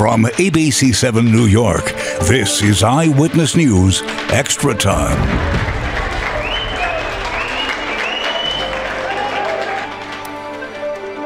From ABC7 New York, this is Eyewitness News Extra Time.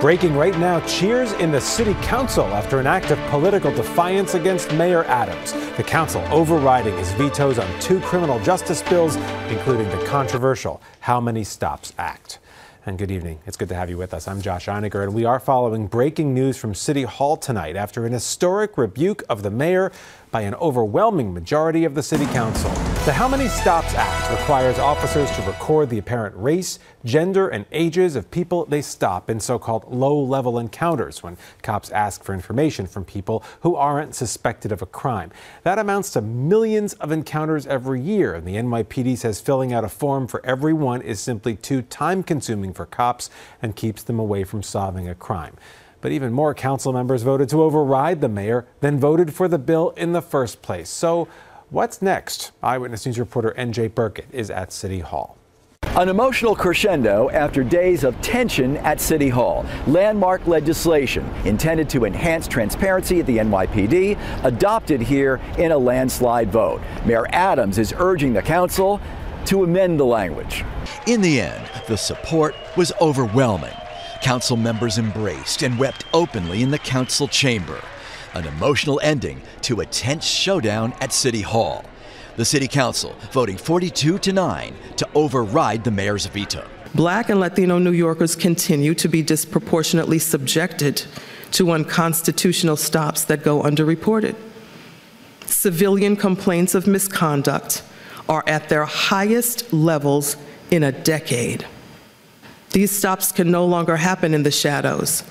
Breaking right now, cheers in the city council after an act of political defiance against Mayor Adams. The council overriding his vetoes on two criminal justice bills, including the controversial How Many Stops Act and good evening. It's good to have you with us. I'm Josh Einiger, and we are following breaking news from City Hall tonight after an historic rebuke of the mayor by an overwhelming majority of the City Council. The How Many Stops Act requires officers to record the apparent race, gender, and ages of people they stop in so called low level encounters when cops ask for information from people who aren't suspected of a crime. That amounts to millions of encounters every year, and the NYPD says filling out a form for everyone is simply too time consuming for cops and keeps them away from solving a crime. But even more council members voted to override the mayor than voted for the bill in the first place. So, what's next? Eyewitness News reporter NJ Burkett is at City Hall. An emotional crescendo after days of tension at City Hall. Landmark legislation intended to enhance transparency at the NYPD adopted here in a landslide vote. Mayor Adams is urging the council to amend the language. In the end, the support was overwhelming. Council members embraced and wept openly in the council chamber. An emotional ending to a tense showdown at City Hall. The City Council voting 42 to 9 to override the mayor's veto. Black and Latino New Yorkers continue to be disproportionately subjected to unconstitutional stops that go underreported. Civilian complaints of misconduct are at their highest levels in a decade. These stops can no longer happen in the shadows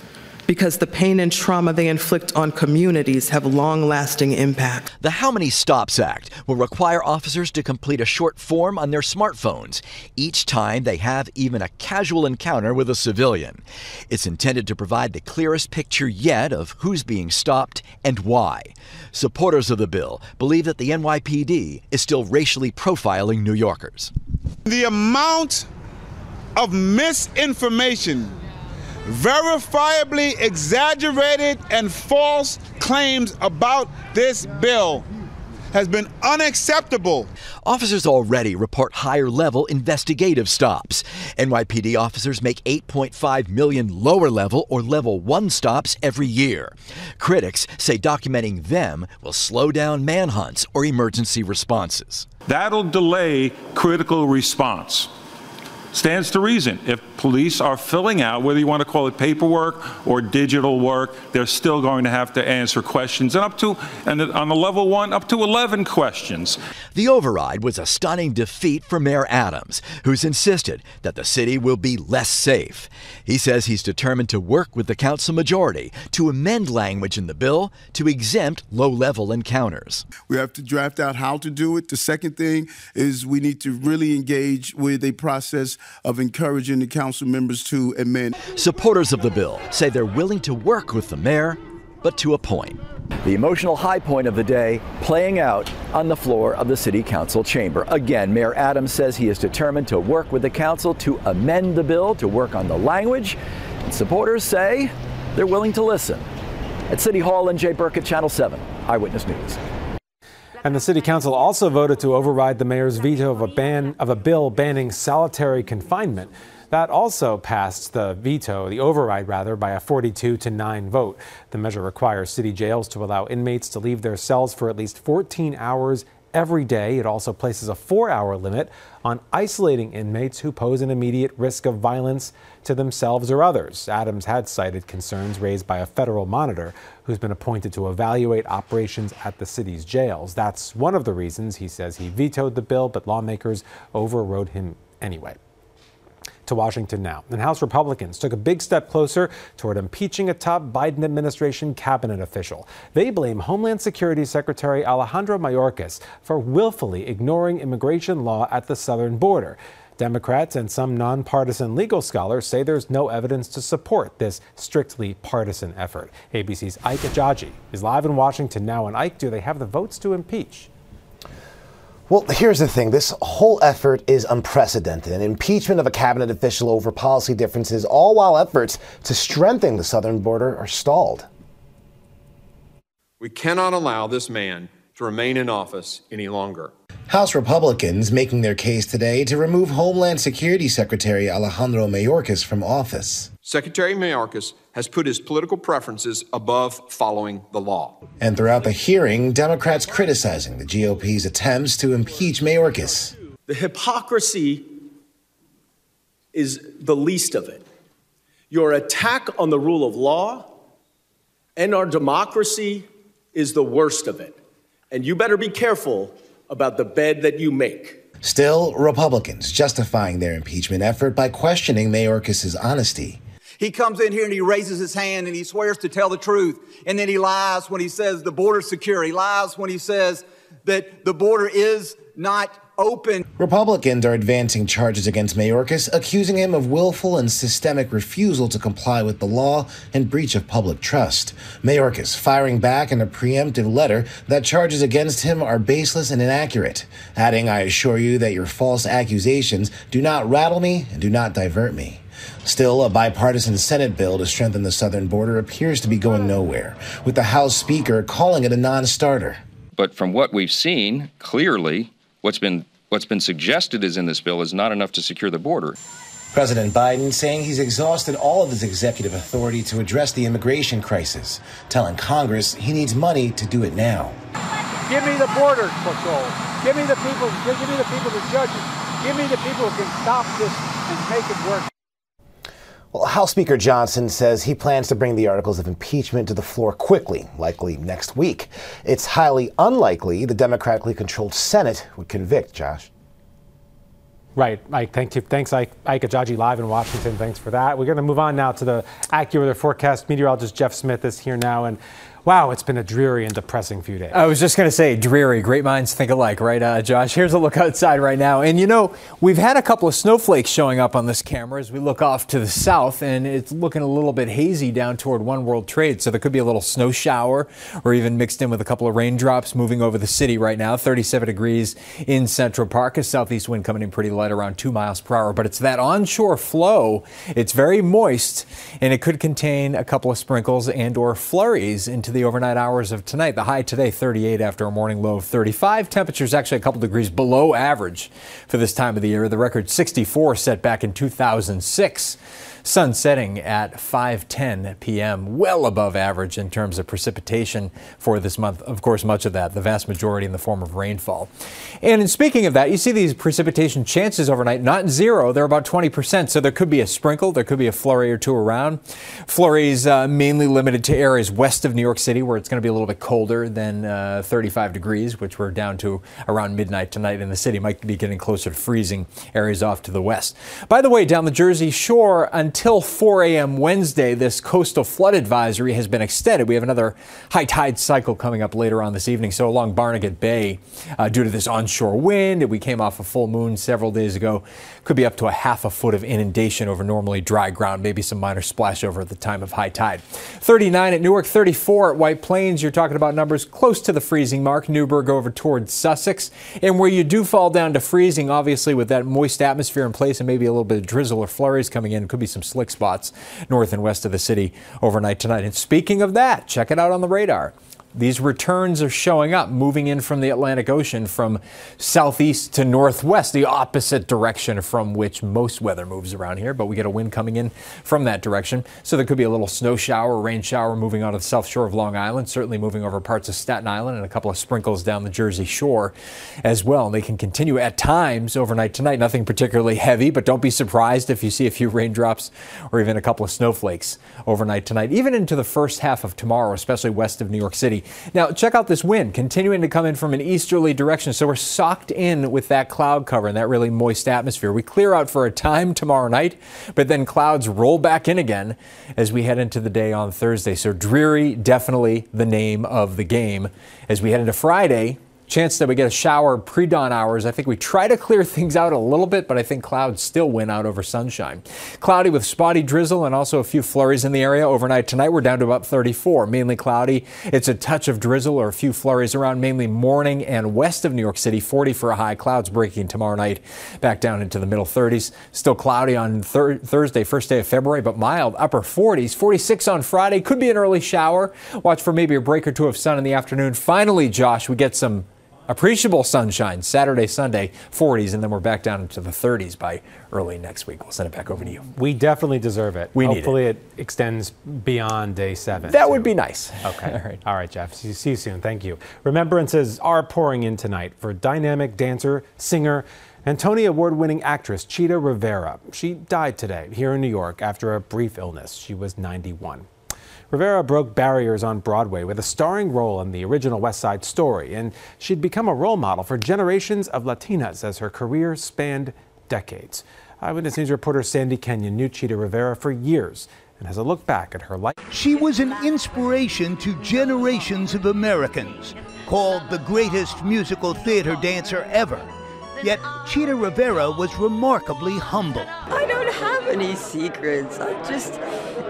because the pain and trauma they inflict on communities have long lasting impact. The How Many Stops Act will require officers to complete a short form on their smartphones each time they have even a casual encounter with a civilian. It's intended to provide the clearest picture yet of who's being stopped and why. Supporters of the bill believe that the NYPD is still racially profiling New Yorkers. The amount of misinformation, verifiably exaggerated and false claims about this bill has been unacceptable. Officers already report higher level investigative stops. NYPD officers make 8.5 million lower level or level 1 stops every year. Critics say documenting them will slow down manhunts or emergency responses. That'll delay critical response. Stands to reason. If police are filling out, whether you want to call it paperwork or digital work, they're still going to have to answer questions, and up to, and on the level one, up to 11 questions. The override was a stunning defeat for Mayor Adams, who's insisted that the city will be less safe. He says he's determined to work with the council majority to amend language in the bill to exempt low level encounters. We have to draft out how to do it. The second thing is we need to really engage with a process of encouraging the council members to amend. Supporters of the bill say they're willing to work with the mayor, but to a point. The emotional high point of the day playing out on the floor of the City Council chamber. Again, Mayor Adams says he is determined to work with the council to amend the bill, to work on the language. And supporters say they're willing to listen. At City Hall, NJ Burkett, Channel 7, Eyewitness News. And the city council also voted to override the mayor's veto of a ban of a bill banning solitary confinement. That also passed the veto, the override rather, by a 42 to 9 vote. The measure requires city jails to allow inmates to leave their cells for at least 14 hours every day. It also places a four hour limit on isolating inmates who pose an immediate risk of violence to themselves or others. Adams had cited concerns raised by a federal monitor who's been appointed to evaluate operations at the city's jails. That's one of the reasons he says he vetoed the bill, but lawmakers overrode him anyway to Washington now. And House Republicans took a big step closer toward impeaching a top Biden administration cabinet official. They blame Homeland Security Secretary Alejandro Mayorkas for willfully ignoring immigration law at the southern border. Democrats and some nonpartisan legal scholars say there's no evidence to support this strictly partisan effort. ABC's Ike Ejiochi is live in Washington now. And Ike, do they have the votes to impeach? Well, here's the thing this whole effort is unprecedented. An impeachment of a cabinet official over policy differences, all while efforts to strengthen the southern border are stalled. We cannot allow this man to remain in office any longer. House Republicans making their case today to remove Homeland Security Secretary Alejandro Mayorkas from office. Secretary Mayorkas has put his political preferences above following the law. And throughout the hearing, Democrats criticizing the GOP's attempts to impeach Mayorkas. The hypocrisy is the least of it. Your attack on the rule of law and our democracy is the worst of it. And you better be careful about the bed that you make. Still, Republicans justifying their impeachment effort by questioning Mayorkas' honesty. He comes in here and he raises his hand and he swears to tell the truth. And then he lies when he says the border's secure. He lies when he says that the border is not open. Republicans are advancing charges against Mayorkas, accusing him of willful and systemic refusal to comply with the law and breach of public trust. Mayorkas firing back in a preemptive letter that charges against him are baseless and inaccurate, adding, I assure you that your false accusations do not rattle me and do not divert me. Still, a bipartisan Senate bill to strengthen the southern border appears to be going nowhere, with the House Speaker calling it a non starter. But from what we've seen, clearly, what's been what's been suggested is in this bill is not enough to secure the border. President Biden saying he's exhausted all of his executive authority to address the immigration crisis, telling Congress he needs money to do it now. Give me the border patrol. Give me the people. Give me the people, the judges. Give me the people who can stop this and make it work. Well, House Speaker Johnson says he plans to bring the articles of impeachment to the floor quickly, likely next week. It's highly unlikely the democratically controlled Senate would convict Josh. Right, Mike. Thank you. Thanks, Ike, Ike Ejiochi, live in Washington. Thanks for that. We're going to move on now to the AccuWeather forecast. Meteorologist Jeff Smith is here now, and Wow, it's been a dreary and depressing few days. I was just going to say, dreary. Great minds think alike, right, uh, Josh? Here's a look outside right now. And you know, we've had a couple of snowflakes showing up on this camera as we look off to the south, and it's looking a little bit hazy down toward One World Trade. So there could be a little snow shower or even mixed in with a couple of raindrops moving over the city right now. 37 degrees in Central Park. A southeast wind coming in pretty light around two miles per hour. But it's that onshore flow. It's very moist, and it could contain a couple of sprinkles and or flurries into the overnight hours of tonight. The high today, 38 after a morning low of 35. Temperatures actually a couple degrees below average for this time of the year. The record 64 set back in 2006. Sun setting at 5:10 p.m., well above average in terms of precipitation for this month. Of course, much of that, the vast majority in the form of rainfall. And in speaking of that, you see these precipitation chances overnight, not zero, they're about 20%. So there could be a sprinkle, there could be a flurry or two around. Flurries uh, mainly limited to areas west of New York City, where it's going to be a little bit colder than uh, 35 degrees, which we're down to around midnight tonight in the city. Might be getting closer to freezing areas off to the west. By the way, down the Jersey Shore, until 4 a.m. Wednesday, this coastal flood advisory has been extended. We have another high tide cycle coming up later on this evening. So along Barnegat Bay, uh, due to this onshore wind, we came off a full moon several days ago. Could be up to a half a foot of inundation over normally dry ground, maybe some minor splash over at the time of high tide. 39 at Newark, 34 White Plains. You're talking about numbers close to the freezing mark. Newburgh over towards Sussex. And where you do fall down to freezing, obviously with that moist atmosphere in place and maybe a little bit of drizzle or flurries coming in, could be some slick spots north and west of the city overnight tonight. And speaking of that, check it out on the radar. These returns are showing up, moving in from the Atlantic Ocean from southeast to northwest, the opposite direction from which most weather moves around here. But we get a wind coming in from that direction. So there could be a little snow shower, rain shower moving out of the south shore of Long Island, certainly moving over parts of Staten Island and a couple of sprinkles down the Jersey shore as well. And they can continue at times overnight tonight. Nothing particularly heavy, but don't be surprised if you see a few raindrops or even a couple of snowflakes overnight tonight, even into the first half of tomorrow, especially west of New York City. Now, check out this wind continuing to come in from an easterly direction. So we're socked in with that cloud cover and that really moist atmosphere. We clear out for a time tomorrow night, but then clouds roll back in again as we head into the day on Thursday. So dreary, definitely the name of the game. As we head into Friday, chance that we get a shower pre dawn hours. I think we try to clear things out a little bit, but I think clouds still win out over sunshine. Cloudy with spotty drizzle and also a few flurries in the area overnight. Tonight we're down to about 34, mainly cloudy. It's a touch of drizzle or a few flurries around mainly morning and west of New York City. 40 for a high. Clouds breaking tomorrow night back down into the middle 30s. Still cloudy on thir- Thursday, first day of February, but mild upper 40s. 46 on Friday. Could be an early shower. Watch for maybe a break or two of sun in the afternoon. Finally, Josh, we get some appreciable sunshine Saturday, Sunday, 40s, and then we're back down into the 30s by early next week. We'll send it back over to you. We definitely deserve it. We need Hopefully it. extends beyond day seven. That would be nice. Okay. All right. All right, Jeff. See, see you soon. Thank you. Remembrances are pouring in tonight for dynamic dancer, singer, and Tony Award winning actress Chita Rivera. She died today here in New York after a brief illness. She was 91. Rivera broke barriers on Broadway with a starring role in the original West Side Story, and she'd become a role model for generations of Latinas as her career spanned decades. Eyewitness News reporter Sandy Kenyon knew Chita Rivera for years and has a look back at her life. She was an inspiration to generations of Americans, called the greatest musical theater dancer ever. Yet Chita Rivera was remarkably humble. I don't have any secrets. I just,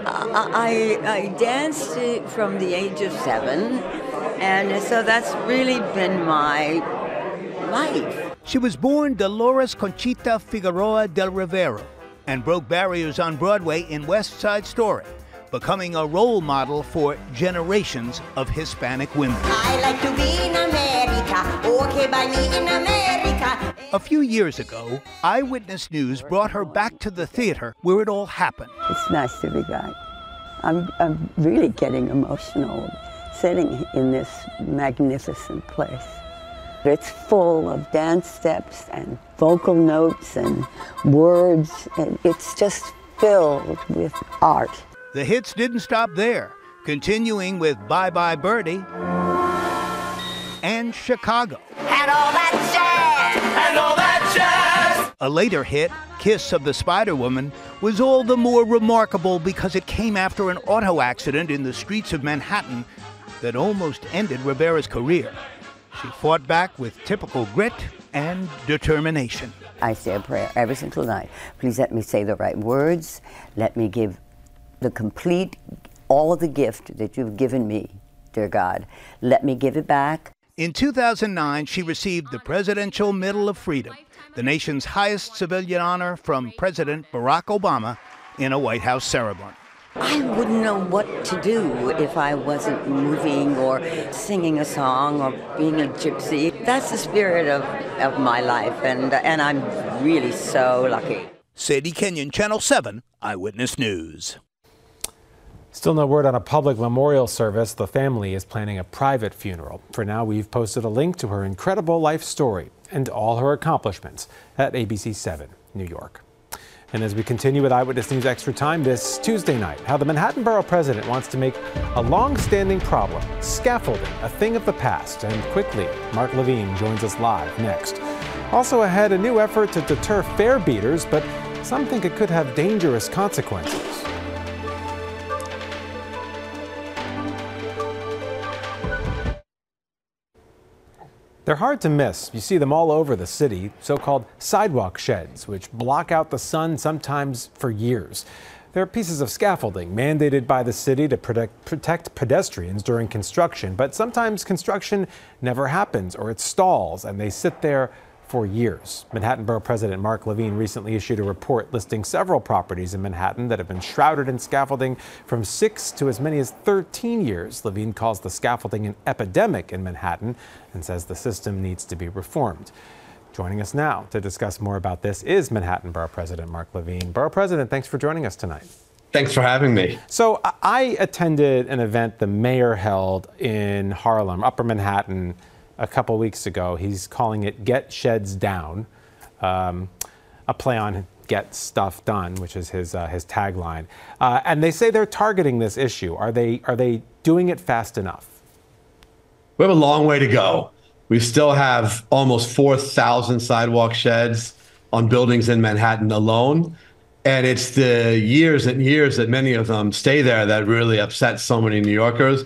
I, I, I danced from the age of seven, and so that's really been my life. She was born Dolores Conchita Figueroa del Rivero and broke barriers on Broadway in West Side Story, becoming a role model for generations of Hispanic women. I like to be in America, okay by me in America. A few years ago, Eyewitness News brought her back to the theater where it all happened. It's nice to be back. I'm, I'm really getting emotional sitting in this magnificent place. It's full of dance steps and vocal notes and words, and it's just filled with art. The hits didn't stop there, continuing with Bye Bye Birdie and Chicago. And A later hit, Kiss of the Spider Woman, was all the more remarkable because it came after an auto accident in the streets of Manhattan that almost ended Rivera's career. She fought back with typical grit and determination. I say a prayer every single night. Please let me say the right words. Let me give the complete, all the gift that you've given me, dear God. Let me give it back. In 2009, she received the Presidential Medal of Freedom, the nation's highest civilian honor from President Barack Obama, in a White House ceremony. I wouldn't know what to do if I wasn't moving or singing a song or being a gypsy. That's the spirit of, of my life, and, and I'm really so lucky. Sandy Kenyon, Channel 7, Eyewitness News. Still no word on a public memorial service. The family is planning a private funeral. For now, we've posted a link to her incredible life story and all her accomplishments at ABC7 New York. And as we continue with Eyewitness News Extra Time this Tuesday night, how the Manhattan Borough President wants to make a long-standing problem, scaffolding, a thing of the past. And quickly, Mark Levine joins us live next. Also ahead, a new effort to deter fare beaters, but some think it could have dangerous consequences. They're hard to miss. You see them all over the city, so called sidewalk sheds, which block out the sun sometimes for years. They're pieces of scaffolding mandated by the city to protect, protect, pedestrians during construction, but sometimes construction never happens or it stalls and they sit there for years. Manhattan Borough President Mark Levine recently issued a report listing several properties in Manhattan that have been shrouded in scaffolding from six to as many as 13 years. Levine calls the scaffolding an epidemic in Manhattan and says the system needs to be reformed. Joining us now to discuss more about this is Manhattan Borough President Mark Levine. Borough President, thanks for joining us tonight. Thanks for having me. So, I attended an event the mayor held in Harlem, Upper Manhattan, a couple weeks ago. He's calling it Get Sheds Down, um, a play on Get Stuff Done, which is his, uh, his tagline. Uh, and they say they're targeting this issue. Are they, are they doing it fast enough? We have a long way to go. We still have almost 4,000 sidewalk sheds on buildings in Manhattan alone. And it's the years and years that many of them stay there that really upset so many New Yorkers.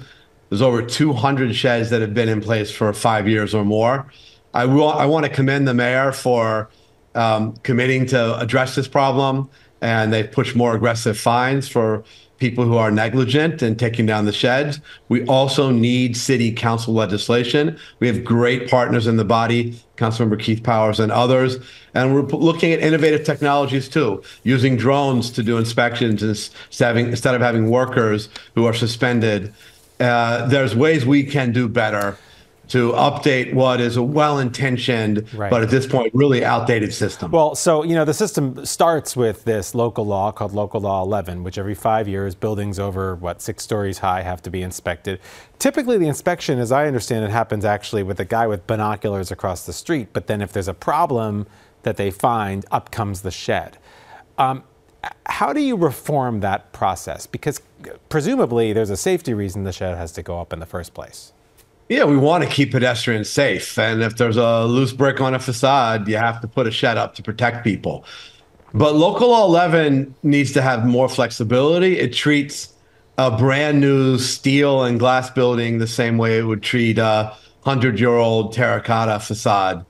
There's over 200 sheds that have been in place for five years or more. I, will, I want to commend the mayor for um, committing to address this problem, and they've pushed more aggressive fines for people who are negligent and taking down the sheds. We also need city council legislation. We have great partners in the body, Councilmember Keith Powers and others. And we're looking at innovative technologies too, using drones to do inspections instead of having workers who are suspended. Uh, there's ways we can do better to update what is a well-intentioned, right. but at this point, really outdated system. Well, so you know, the system starts with this local law called Local Law 11, which every five years, buildings over what six stories high have to be inspected. Typically, the inspection, as I understand it, happens actually with a guy with binoculars across the street. But then, if there's a problem that they find, up comes the shed. Um, how do you reform that process? Because presumably, there's a safety reason the shed has to go up in the first place. Yeah, we want to keep pedestrians safe. And if there's a loose brick on a facade, you have to put a shed up to protect people. But Local Law 11 needs to have more flexibility. It treats a brand new steel and glass building the same way it would treat a 100 year old terracotta facade.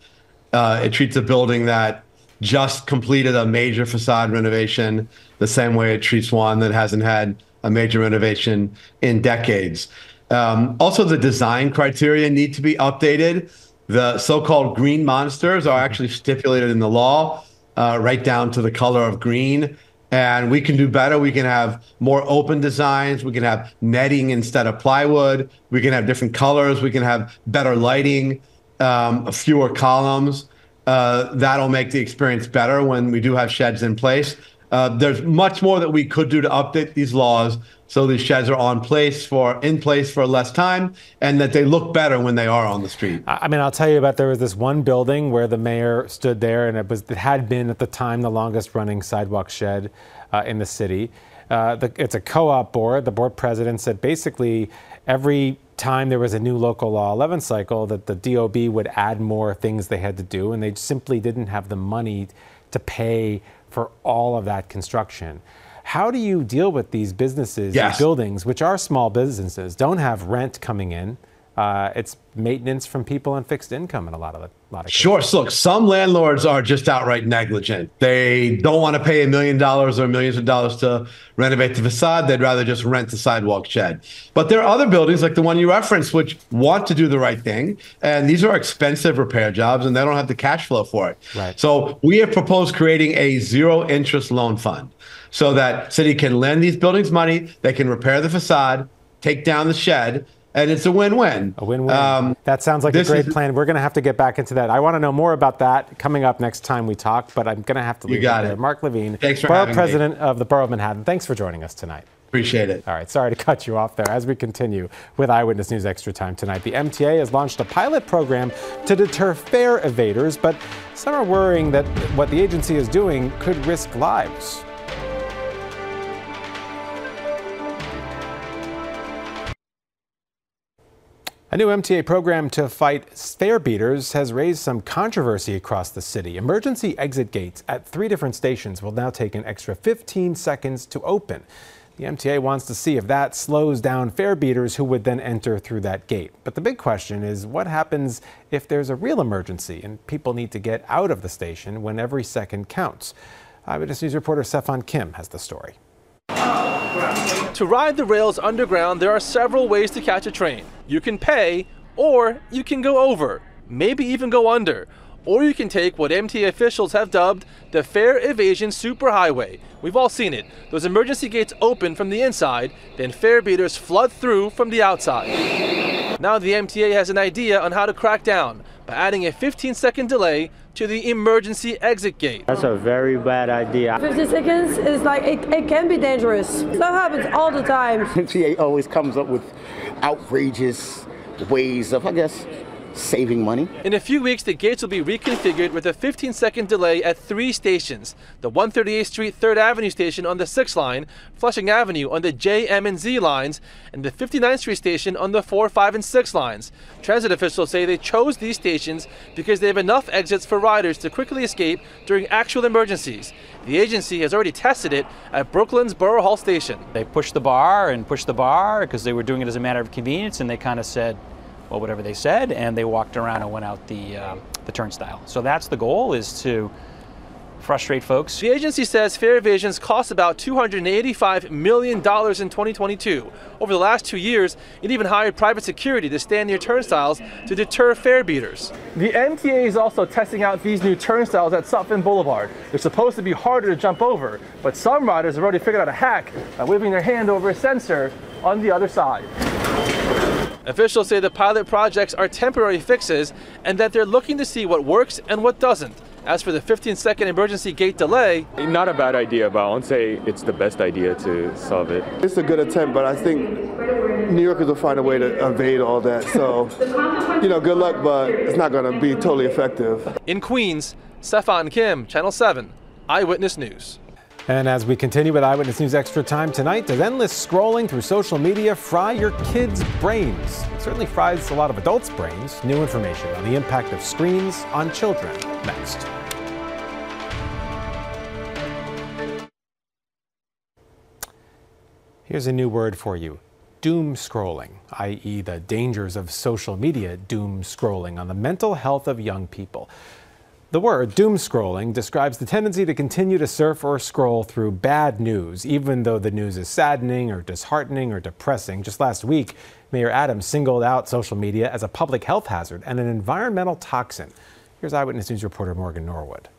Uh, it treats a building that just completed a major facade renovation the same way it treats one that hasn't had a major renovation in decades. Um, also, the design criteria need to be updated. The so-called green monsters are actually stipulated in the law, uh, right down to the color of green. And we can do better. We can have more open designs. We can have netting instead of plywood. We can have different colors. We can have better lighting, um, fewer columns. Uh, that'll make the experience better when we do have sheds in place. Uh, there's much more that we could do to update these laws so these sheds are on place for in place for less time and that they look better when they are on the street. I mean, I'll tell you about there was this one building where the mayor stood there and it was it had been at the time the longest running sidewalk shed uh, in the city. Uh, the, it's a co-op board. The board president said basically every time there was a new local law 11 cycle that the DOB would add more things they had to do and they simply didn't have the money to pay for all of that construction. How do you deal with these businesses yes. and buildings, which are small businesses, don't have rent coming in? Uh, it's maintenance from people on fixed income in a lot of the lot of sure. So look, some landlords are just outright negligent. They don't want to pay a million dollars or millions of dollars to renovate the facade. They'd rather just rent the sidewalk shed. But there are other buildings like the one you referenced, which want to do the right thing, and these are expensive repair jobs, and they don't have the cash flow for it. Right. So we have proposed creating a zero interest loan fund so that city can lend these buildings money, they can repair the facade, take down the shed, and it's a win-win. A win-win. Um, that sounds like a great is, plan. We're going to have to get back into that. I want to know more about that coming up next time we talk, but I'm going to have to leave you got it there. Mark Levine, Thanks for Borough President me. of the Borough of Manhattan. Thanks for joining us tonight. Appreciate it. All right, sorry to cut you off there. As we continue with Eyewitness News Extra Time tonight, the MTA has launched a pilot program to deter fare evaders, but some are worrying that what the agency is doing could risk lives. A new MTA program to fight fare beaters has raised some controversy across the city. Emergency exit gates at three different stations will now take an extra 15 seconds to open. The MTA wants to see if that slows down fare beaters who would then enter through that gate. But the big question is what happens if there's a real emergency and people need to get out of the station when every second counts? Eyewitness News reporter Stefan Kim has the story. To ride the rails underground, there are several ways to catch a train. You can pay, or you can go over, maybe even go under. Or you can take what MTA officials have dubbed the fare evasion superhighway. We've all seen it. Those emergency gates open from the inside, then fare beaters flood through from the outside. Now the MTA has an idea on how to crack down by adding a 15 second delay to the emergency exit gate. That's a very bad idea. 50 seconds is like, it, it can be dangerous. That happens all the time. MTA always comes up with outrageous ways of, I guess, saving money. In a few weeks, the gates will be reconfigured with a 15 second delay at three stations the 138th Street 3rd Avenue station on the 6th line, Flushing Avenue on the J, M, and Z lines, and the 59th Street station on the 4, 5, and 6 lines. Transit officials say they chose these stations because they have enough exits for riders to quickly escape during actual emergencies. The agency has already tested it at Brooklyn's Borough Hall station. They pushed the bar and pushed the bar because they were doing it as a matter of convenience, and they kind of said, well, whatever they said, and they walked around and went out the, uh, the turnstile. So that's the goal is to frustrate folks. The agency says fare evasions cost about $285 million in 2022. Over the last two years, it even hired private security to stand near turnstiles to deter fare beaters. The MTA is also testing out these new turnstiles at Sutphin Boulevard. They're supposed to be harder to jump over, but some riders have already figured out a hack by waving their hand over a sensor on the other side. Officials say the pilot projects are temporary fixes and that they're looking to see what works and what doesn't. As for the 15 second emergency gate delay, not a bad idea, but I won't say it's the best idea to solve it. It's a good attempt, but I think New Yorkers will find a way to evade all that. So, you know, good luck, but it's not going to be totally effective. In Queens, Stefan Kim, Channel 7, Eyewitness News. And as we continue with Eyewitness News Extra Time tonight, does endless scrolling through social media fry your kids' brains? It certainly fries a lot of adults' brains. New information on the impact of screens on children next. Here's a new word for you doom scrolling, i.e., the dangers of social media doom scrolling on the mental health of young people. The word doom scrolling describes the tendency to continue to surf or scroll through bad news, even though the news is saddening or disheartening or depressing. Just last week, Mayor Adams singled out social media as a public health hazard and an environmental toxin. Here's Eyewitness News reporter Morgan Norwood.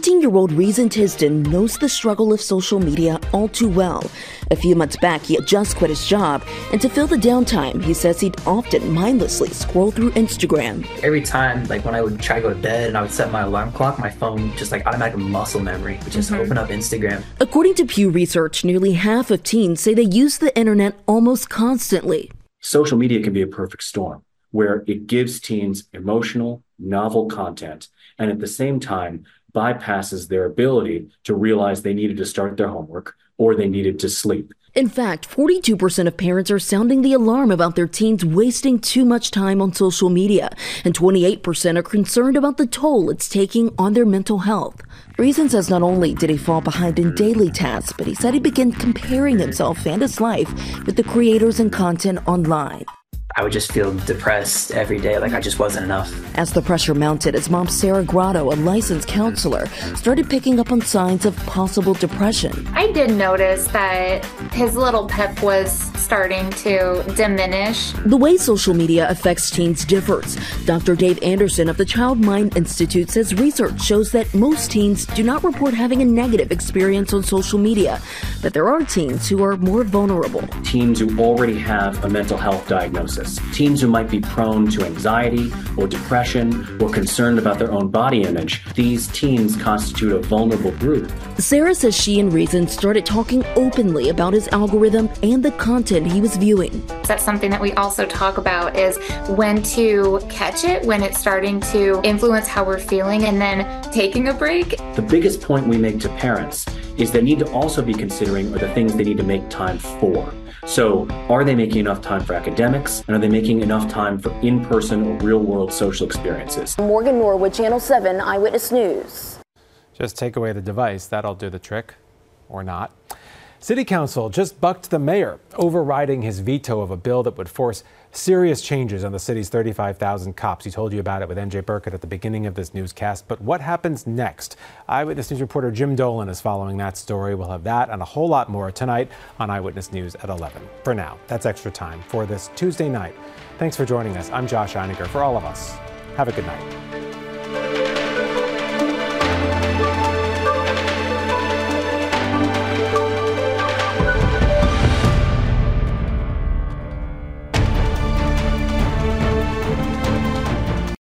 18 year old Reason Tisden knows the struggle of social media all too well. A few months back, he had just quit his job, and to fill the downtime, he says he'd often mindlessly scroll through Instagram. Every time, like when I would try to go to bed and I would set my alarm clock, my phone just like automatic muscle memory would just Mhm. open up Instagram. According to Pew Research, nearly half of teens say they use the internet almost constantly. Social media can be a perfect storm where it gives teens emotional, novel content and at the same time bypasses their ability to realize they needed to start their homework or they needed to sleep. In fact, 42% of parents are sounding the alarm about their teens wasting too much time on social media, and 28% are concerned about the toll it's taking on their mental health. Reason says not only did he fall behind in daily tasks, but he said he began comparing himself and his life with the creators and content online. I would just feel depressed every day, like I just wasn't enough. As the pressure mounted, his mom, Sarah Grotto, a licensed counselor, started picking up on signs of possible depression. I did notice that his little pep was starting to diminish. The way social media affects teens differs. Dr. Dave Anderson of the Child Mind Institute says research shows that most teens do not report having a negative experience on social media, but there are teens who are more vulnerable. Teens who already have a mental health diagnosis, teens who might be prone to anxiety or depression or concerned about their own body image, these teens constitute a vulnerable group. Sarah says she and Reason started talking openly about his algorithm and the content he was viewing. That's something that we also talk about is when to catch it, when it's starting to influence how we're feeling, and then taking a break. The biggest point we make to parents is they need to also be considering are the things they need to make time for. So, are they making enough time for academics? And are they making enough time for in person or real world social experiences? Morgan Norwood, Channel 7 Eyewitness News. Just take away the device, that'll do the trick. Or not. City Council just bucked the mayor, overriding his veto of a bill that would force serious changes on the city's 35,000 cops. He told you about it with NJ Burkett at the beginning of this newscast. But what happens next? Eyewitness News reporter Jim Dolan is following that story. We'll have that and a whole lot more tonight on Eyewitness News at 11. For now, that's extra time for this Tuesday night. Thanks for joining us. I'm Josh Einiger. For all of us, have a good night.